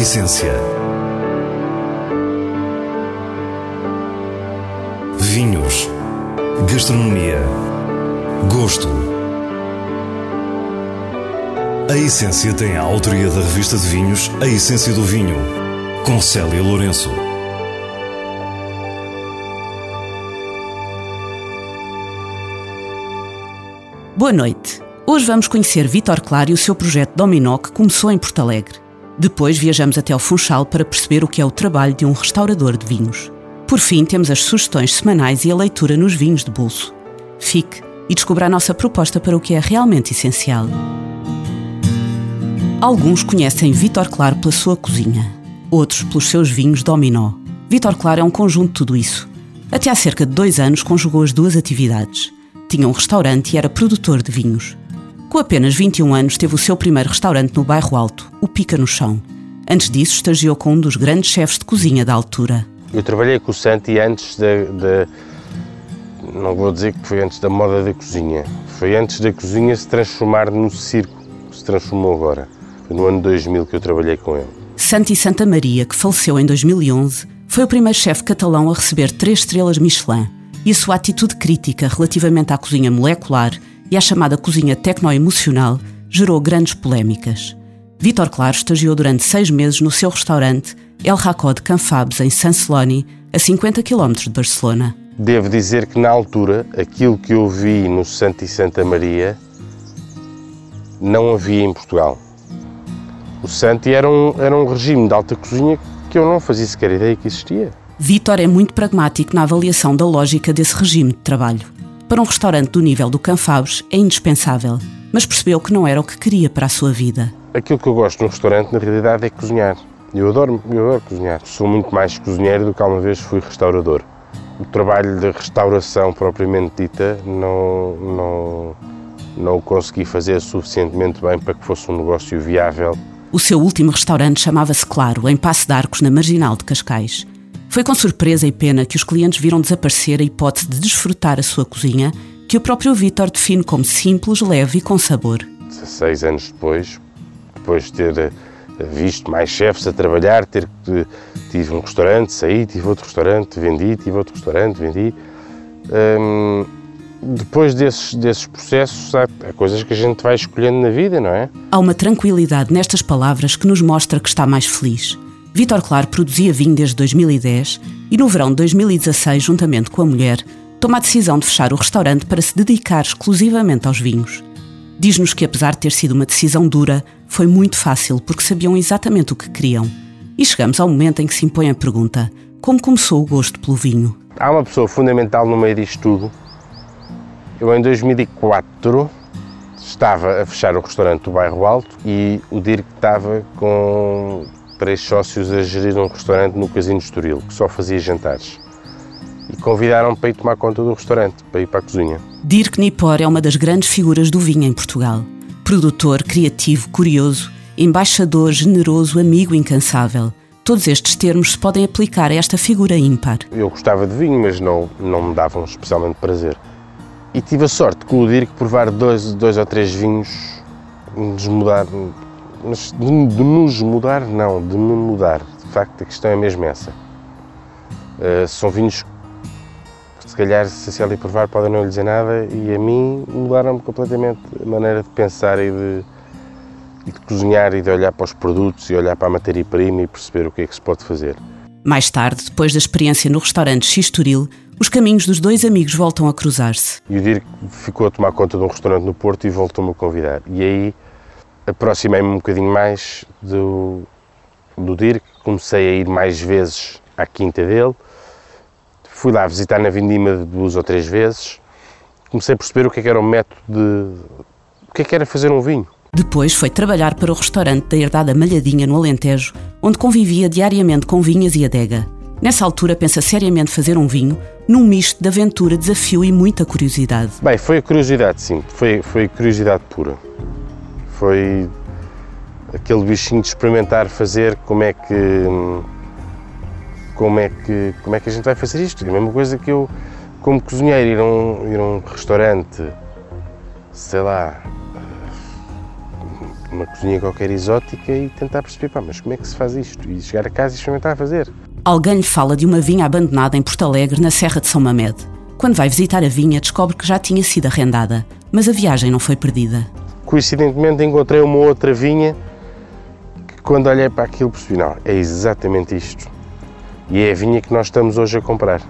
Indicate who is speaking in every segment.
Speaker 1: essência. Vinhos. Gastronomia. Gosto. A Essência tem a autoria da revista de vinhos A Essência do Vinho, com Célia Lourenço.
Speaker 2: Boa noite. Hoje vamos conhecer Vítor Claro e o seu projeto Dominó que começou em Porto Alegre. Depois viajamos até ao Funchal para perceber o que é o trabalho de um restaurador de vinhos. Por fim, temos as sugestões semanais e a leitura nos vinhos de bolso. Fique e descubra a nossa proposta para o que é realmente essencial. Alguns conhecem Vítor Claro pela sua cozinha, outros pelos seus vinhos Dominó. Vítor Claro é um conjunto de tudo isso. Até há cerca de dois anos conjugou as duas atividades. Tinha um restaurante e era produtor de vinhos. Com apenas 21 anos, teve o seu primeiro restaurante no bairro Alto, o Pica no Chão. Antes disso, estagiou com um dos grandes chefes de cozinha da altura.
Speaker 3: Eu trabalhei com o Santi antes da, Não vou dizer que foi antes da moda da cozinha. Foi antes da cozinha se transformar no circo que se transformou agora. Foi no ano 2000 que eu trabalhei com ele.
Speaker 2: Santi Santa Maria, que faleceu em 2011, foi o primeiro chefe catalão a receber três estrelas Michelin. E a sua atitude crítica relativamente à cozinha molecular e a chamada cozinha tecno-emocional gerou grandes polémicas. Vítor Claro estagiou durante seis meses no seu restaurante El Racó de Canfabes, em San Celoni, a 50 km de Barcelona.
Speaker 3: Devo dizer que na altura, aquilo que eu vi no Santo e Santa Maria não havia em Portugal. O Santi era um, era um regime de alta cozinha que eu não fazia sequer ideia que existia.
Speaker 2: Vítor é muito pragmático na avaliação da lógica desse regime de trabalho para um restaurante do nível do Canfabres é indispensável, mas percebeu que não era o que queria para a sua vida.
Speaker 3: Aquilo que eu gosto num restaurante, na realidade, é cozinhar. Eu adoro, eu adoro cozinhar. Sou muito mais cozinheiro do que alguma vez fui restaurador. O trabalho de restauração propriamente dita não, não, não o consegui fazer suficientemente bem para que fosse um negócio viável.
Speaker 2: O seu último restaurante chamava-se Claro, em Passo de Arcos, na Marginal de Cascais. Foi com surpresa e pena que os clientes viram desaparecer a hipótese de desfrutar a sua cozinha, que o próprio Vítor define como simples, leve e com sabor.
Speaker 3: 16 anos depois, depois de ter eh, visto mais chefes a trabalhar, ter tive um restaurante, saí, tive outro restaurante, vendi, tive outro restaurante, vendi. Hum, depois desses, desses processos, há, há coisas que a gente vai escolhendo na vida, não é?
Speaker 2: Há uma tranquilidade nestas palavras que nos mostra que está mais feliz. Vítor Claro produzia vinho desde 2010 e no verão de 2016, juntamente com a mulher, toma a decisão de fechar o restaurante para se dedicar exclusivamente aos vinhos. Diz-nos que, apesar de ter sido uma decisão dura, foi muito fácil porque sabiam exatamente o que queriam. E chegamos ao momento em que se impõe a pergunta: como começou o gosto pelo vinho?
Speaker 3: Há uma pessoa fundamental no meio disto tudo. Eu, em 2004, estava a fechar o restaurante do Bairro Alto e o Dirk estava com três sócios a gerir um restaurante no Casino Estoril, que só fazia jantares. E convidaram-me para ir tomar conta do restaurante, para ir para a cozinha.
Speaker 2: Dirk Nipor é uma das grandes figuras do vinho em Portugal. Produtor, criativo, curioso, embaixador, generoso, amigo incansável. Todos estes termos se podem aplicar a esta figura ímpar.
Speaker 3: Eu gostava de vinho, mas não, não me davam especialmente prazer. E tive a sorte com o Dirk provar dois, dois ou três vinhos, desmudar, mas de, de, nos mudar, não, de me mudar. De facto, a questão é mesmo essa. Uh, são vinhos que, se calhar, se a Célia provar, podem não lhe dizer nada e a mim mudaram-me completamente a maneira de pensar e de, e de cozinhar e de olhar para os produtos e olhar para a matéria-prima e perceber o que é que se pode fazer.
Speaker 2: Mais tarde, depois da experiência no restaurante X Turil, os caminhos dos dois amigos voltam a cruzar-se.
Speaker 3: E o Dirk ficou a tomar conta de um restaurante no Porto e voltou-me a convidar. E aí aproximei-me um bocadinho mais do, do Dirk, comecei a ir mais vezes à quinta dele, fui lá visitar na Vindima duas ou três vezes, comecei a perceber o que, é que era o método de... o que, é que era fazer um vinho.
Speaker 2: Depois foi trabalhar para o restaurante da Herdada Malhadinha, no Alentejo, onde convivia diariamente com vinhas e adega. Nessa altura pensa seriamente fazer um vinho, num misto de aventura, desafio e muita curiosidade.
Speaker 3: Bem, foi a curiosidade, sim, foi, foi curiosidade pura foi aquele bichinho de experimentar fazer como é que como é que como é que a gente vai fazer isto. A mesma coisa que eu como cozinheiro ir a um, ir a um restaurante, sei lá, uma cozinha qualquer exótica e tentar perceber, pá, mas como é que se faz isto? E chegar a casa e experimentar a fazer.
Speaker 2: Alguém lhe fala de uma vinha abandonada em Porto Alegre, na Serra de São Mamed. Quando vai visitar a vinha, descobre que já tinha sido arrendada, mas a viagem não foi perdida.
Speaker 3: Coincidentemente encontrei uma outra vinha que quando olhei para aquilo percebi, não, é exatamente isto. E é a vinha que nós estamos hoje a comprar,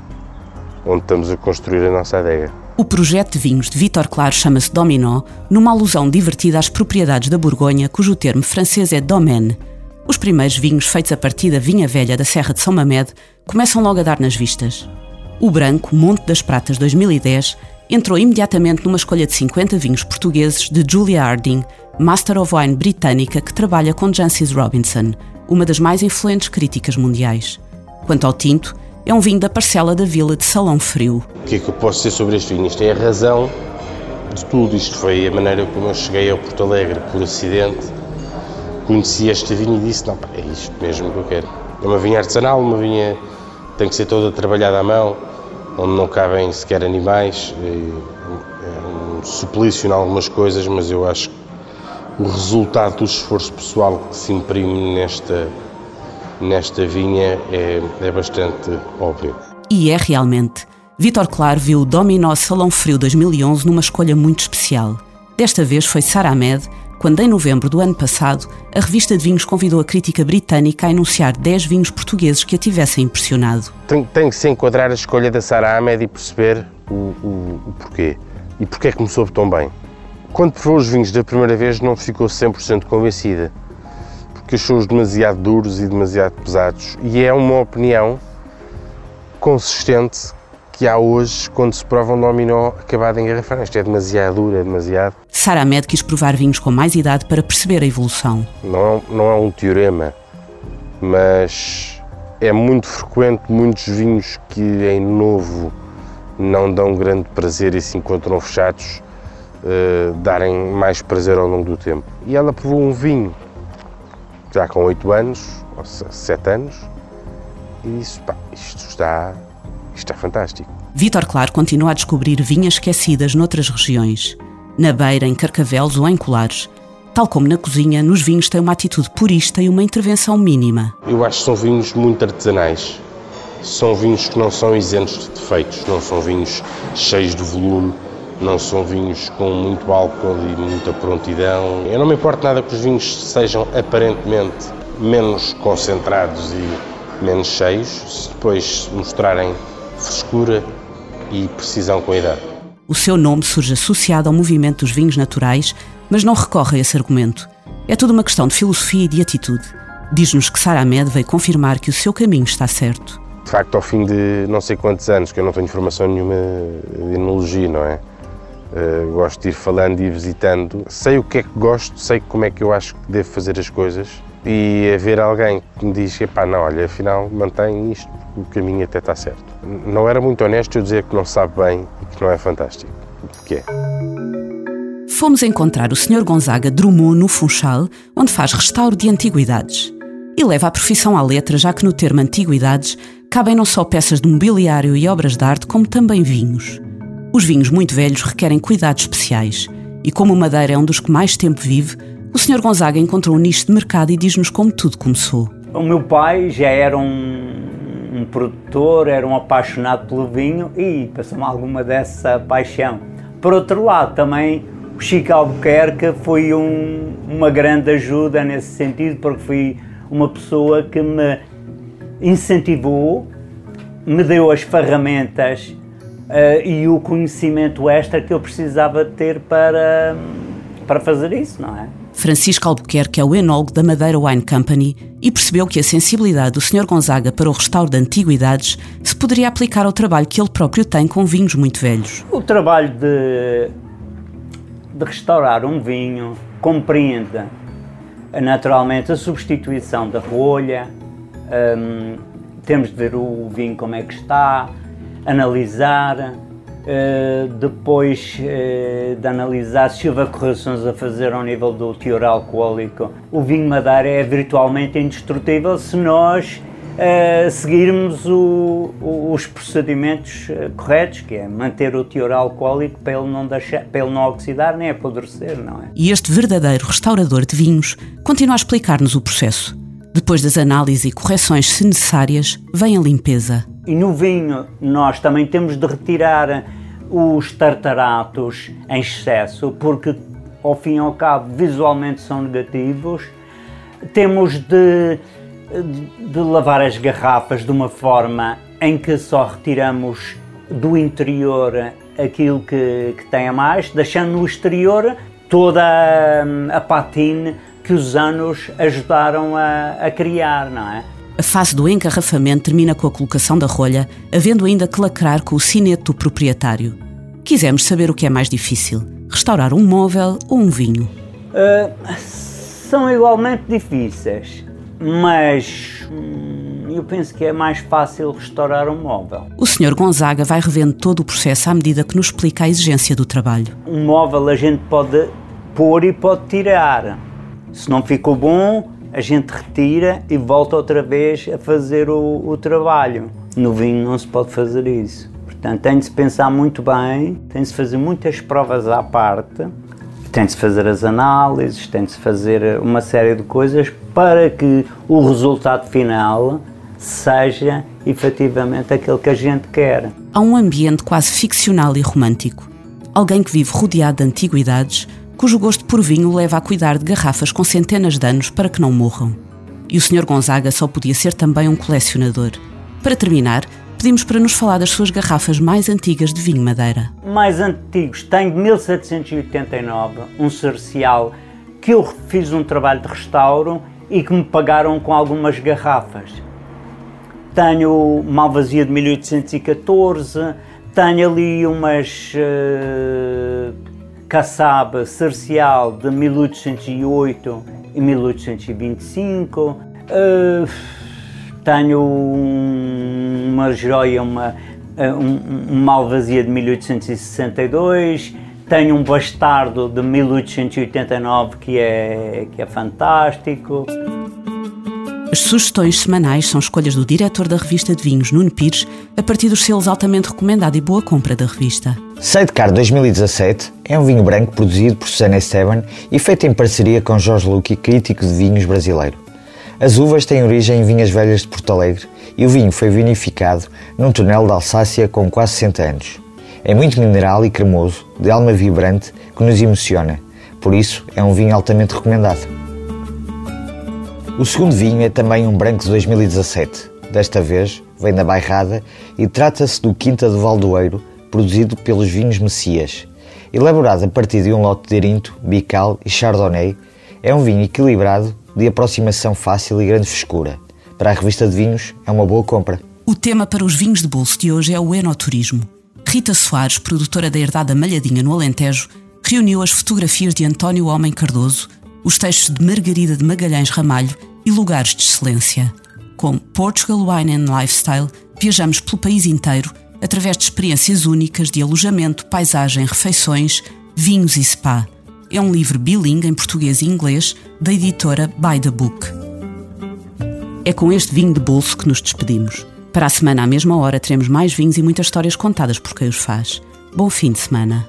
Speaker 3: onde estamos a construir a nossa adega.
Speaker 2: O projeto de vinhos de Vítor Claro chama-se Dominó, numa alusão divertida às propriedades da Borgonha, cujo termo francês é domaine. Os primeiros vinhos feitos a partir da vinha velha da Serra de São Mamed começam logo a dar nas vistas. O branco Monte das Pratas 2010 entrou imediatamente numa escolha de 50 vinhos portugueses de Julia Harding, Master of Wine britânica que trabalha com Jancis Robinson, uma das mais influentes críticas mundiais. Quanto ao tinto, é um vinho da parcela da vila de Salão Frio.
Speaker 3: O que é que eu posso dizer sobre este vinho? Isto é a razão de tudo. Isto foi a maneira como eu cheguei ao Porto Alegre por acidente. Conheci este vinho e disse: não, é isto mesmo que eu quero. É uma vinha artesanal, uma vinha tem que ser toda trabalhada à mão, onde não cabem sequer animais. É um suplício em algumas coisas, mas eu acho que o resultado do esforço pessoal que se imprime nesta nesta vinha é, é bastante óbvio.
Speaker 2: E é realmente. Vítor Claro viu o Dominó Salão Frio 2011 numa escolha muito especial. Desta vez foi Sara Ahmed, quando em novembro do ano passado a revista de vinhos convidou a crítica britânica a enunciar 10 vinhos portugueses que a tivessem impressionado.
Speaker 3: Tem, tem que se enquadrar a escolha da Sara Ahmed e perceber o, o, o porquê. E porquê é que me soube tão bem. Quando provou os vinhos da primeira vez não ficou 100% convencida que achou-os demasiado duros e demasiado pesados. E é uma opinião consistente que há hoje quando se prova um dominó acabado em garrafa. Isto é demasiado duro, é demasiado.
Speaker 2: Sara Ahmed quis provar vinhos com mais idade para perceber a evolução.
Speaker 3: Não, é não é um teorema, mas é muito frequente muitos vinhos que em novo não dão grande prazer e se encontram fechados, uh, darem mais prazer ao longo do tempo. E ela provou um vinho já com 8 anos, ou 7 anos, e disse, pá, isto está, isto é fantástico.
Speaker 2: Vítor Claro continua a descobrir vinhas esquecidas noutras regiões, na beira, em Carcavelos ou em Colares. Tal como na cozinha, nos vinhos tem uma atitude purista e uma intervenção mínima.
Speaker 3: Eu acho que são vinhos muito artesanais. São vinhos que não são isentos de defeitos, não são vinhos cheios de volume, não são vinhos com muito álcool e muita prontidão. Eu não me importo nada que os vinhos sejam aparentemente menos concentrados e menos cheios, se depois mostrarem frescura e precisão com a idade.
Speaker 2: O seu nome surge associado ao movimento dos vinhos naturais, mas não recorre a esse argumento. É tudo uma questão de filosofia e de atitude. Diz-nos que Sara Ahmed veio confirmar que o seu caminho está certo.
Speaker 3: De facto, ao fim de não sei quantos anos, que eu não tenho formação nenhuma de enologia, não é? Uh, gosto de ir falando e visitando. Sei o que é que gosto, sei como é que eu acho que devo fazer as coisas e haver alguém que me diz: pá, não, olha, afinal mantém isto, o caminho até está certo. Não era muito honesto eu dizer que não sabe bem e que não é fantástico, porque é.
Speaker 2: Fomos encontrar o Sr. Gonzaga Drummond no Funchal, onde faz restauro de antiguidades. E leva a profissão à letra, já que no termo antiguidades cabem não só peças de mobiliário e obras de arte, como também vinhos. Os vinhos muito velhos requerem cuidados especiais e, como o Madeira é um dos que mais tempo vive, o Sr. Gonzaga encontrou um nicho de mercado e diz-nos como tudo começou.
Speaker 4: O meu pai já era um, um produtor, era um apaixonado pelo vinho e passou-me alguma dessa paixão. Por outro lado, também o Chico Albuquerque foi um, uma grande ajuda nesse sentido, porque foi uma pessoa que me incentivou, me deu as ferramentas uh, e o conhecimento extra que eu precisava ter para, para fazer isso, não é?
Speaker 2: Francisco Albuquerque é o enólogo da Madeira Wine Company e percebeu que a sensibilidade do Sr. Gonzaga para o restauro de antiguidades se poderia aplicar ao trabalho que ele próprio tem com vinhos muito velhos.
Speaker 4: O trabalho de, de restaurar um vinho compreende naturalmente a substituição da rolha, um, temos de ver o vinho como é que está, analisar, uh, depois uh, de analisar se houve correções a fazer ao nível do teor alcoólico. O vinho Madeira é virtualmente indestrutível se nós uh, seguirmos o, o, os procedimentos corretos, que é manter o teor alcoólico para ele, não deixar, para ele não oxidar nem apodrecer, não é?
Speaker 2: E este verdadeiro restaurador de vinhos continua a explicar-nos o processo. Depois das análises e correções se necessárias, vem a limpeza.
Speaker 4: E no vinho nós também temos de retirar os tartaratos em excesso, porque ao fim e ao cabo visualmente são negativos. Temos de, de lavar as garrafas de uma forma em que só retiramos do interior aquilo que, que tem a mais, deixando no exterior toda a, a patine que os anos ajudaram a, a criar, não é?
Speaker 2: A fase do engarrafamento termina com a colocação da rolha, havendo ainda que lacrar com o sinete do proprietário. Quisemos saber o que é mais difícil: restaurar um móvel ou um vinho?
Speaker 4: Uh, são igualmente difíceis, mas hum, eu penso que é mais fácil restaurar um móvel.
Speaker 2: O Sr. Gonzaga vai revendo todo o processo à medida que nos explica a exigência do trabalho.
Speaker 4: Um móvel a gente pode pôr e pode tirar. Se não ficou bom, a gente retira e volta outra vez a fazer o, o trabalho. No vinho não se pode fazer isso. Portanto, tem de se pensar muito bem, tem de se fazer muitas provas à parte, tem de se fazer as análises, tem de se fazer uma série de coisas para que o resultado final seja efetivamente aquele que a gente quer.
Speaker 2: Há um ambiente quase ficcional e romântico. Alguém que vive rodeado de antiguidades cujo gosto por vinho leva a cuidar de garrafas com centenas de anos para que não morram. E o Sr. Gonzaga só podia ser também um colecionador. Para terminar, pedimos para nos falar das suas garrafas mais antigas de vinho Madeira.
Speaker 4: Mais antigos, tenho de 1789, um cercial que eu fiz um trabalho de restauro e que me pagaram com algumas garrafas. Tenho Malvasia de 1814, tenho ali umas uh, Kassab Cercial de 1808 e 1825. Uh, eh, tenho uma joia, uma, eh, um, uma alvazia de 1862. Tenho um bastardo de 1889 que é, que é fantástico.
Speaker 2: As sugestões semanais são escolhas do diretor da revista de vinhos, Nuno Pires, a partir dos selos altamente recomendado e boa compra da revista.
Speaker 5: Sidecar 2017 é um vinho branco produzido por Susana Esteban e feito em parceria com Jorge Luque, crítico de vinhos brasileiro. As uvas têm origem em vinhas velhas de Porto Alegre e o vinho foi vinificado num túnel de Alsácia com quase 60 anos. É muito mineral e cremoso, de alma vibrante, que nos emociona. Por isso, é um vinho altamente recomendado. O segundo vinho é também um branco de 2017. Desta vez vem da Bairrada e trata-se do Quinta do Valdoeiro, produzido pelos Vinhos Messias. Elaborado a partir de um lote de Erinto, Bical e Chardonnay, é um vinho equilibrado, de aproximação fácil e grande frescura. Para a revista de vinhos, é uma boa compra.
Speaker 2: O tema para os vinhos de bolso de hoje é o enoturismo. Rita Soares, produtora da Herdada Malhadinha no Alentejo, reuniu as fotografias de António Homem Cardoso, os textos de Margarida de Magalhães Ramalho e lugares de excelência. Com Portugal Wine and Lifestyle, viajamos pelo país inteiro através de experiências únicas de alojamento, paisagem, refeições, vinhos e spa. É um livro bilingue em português e inglês da editora By the Book. É com este vinho de bolso que nos despedimos. Para a semana, à mesma hora, teremos mais vinhos e muitas histórias contadas por quem os faz. Bom fim de semana.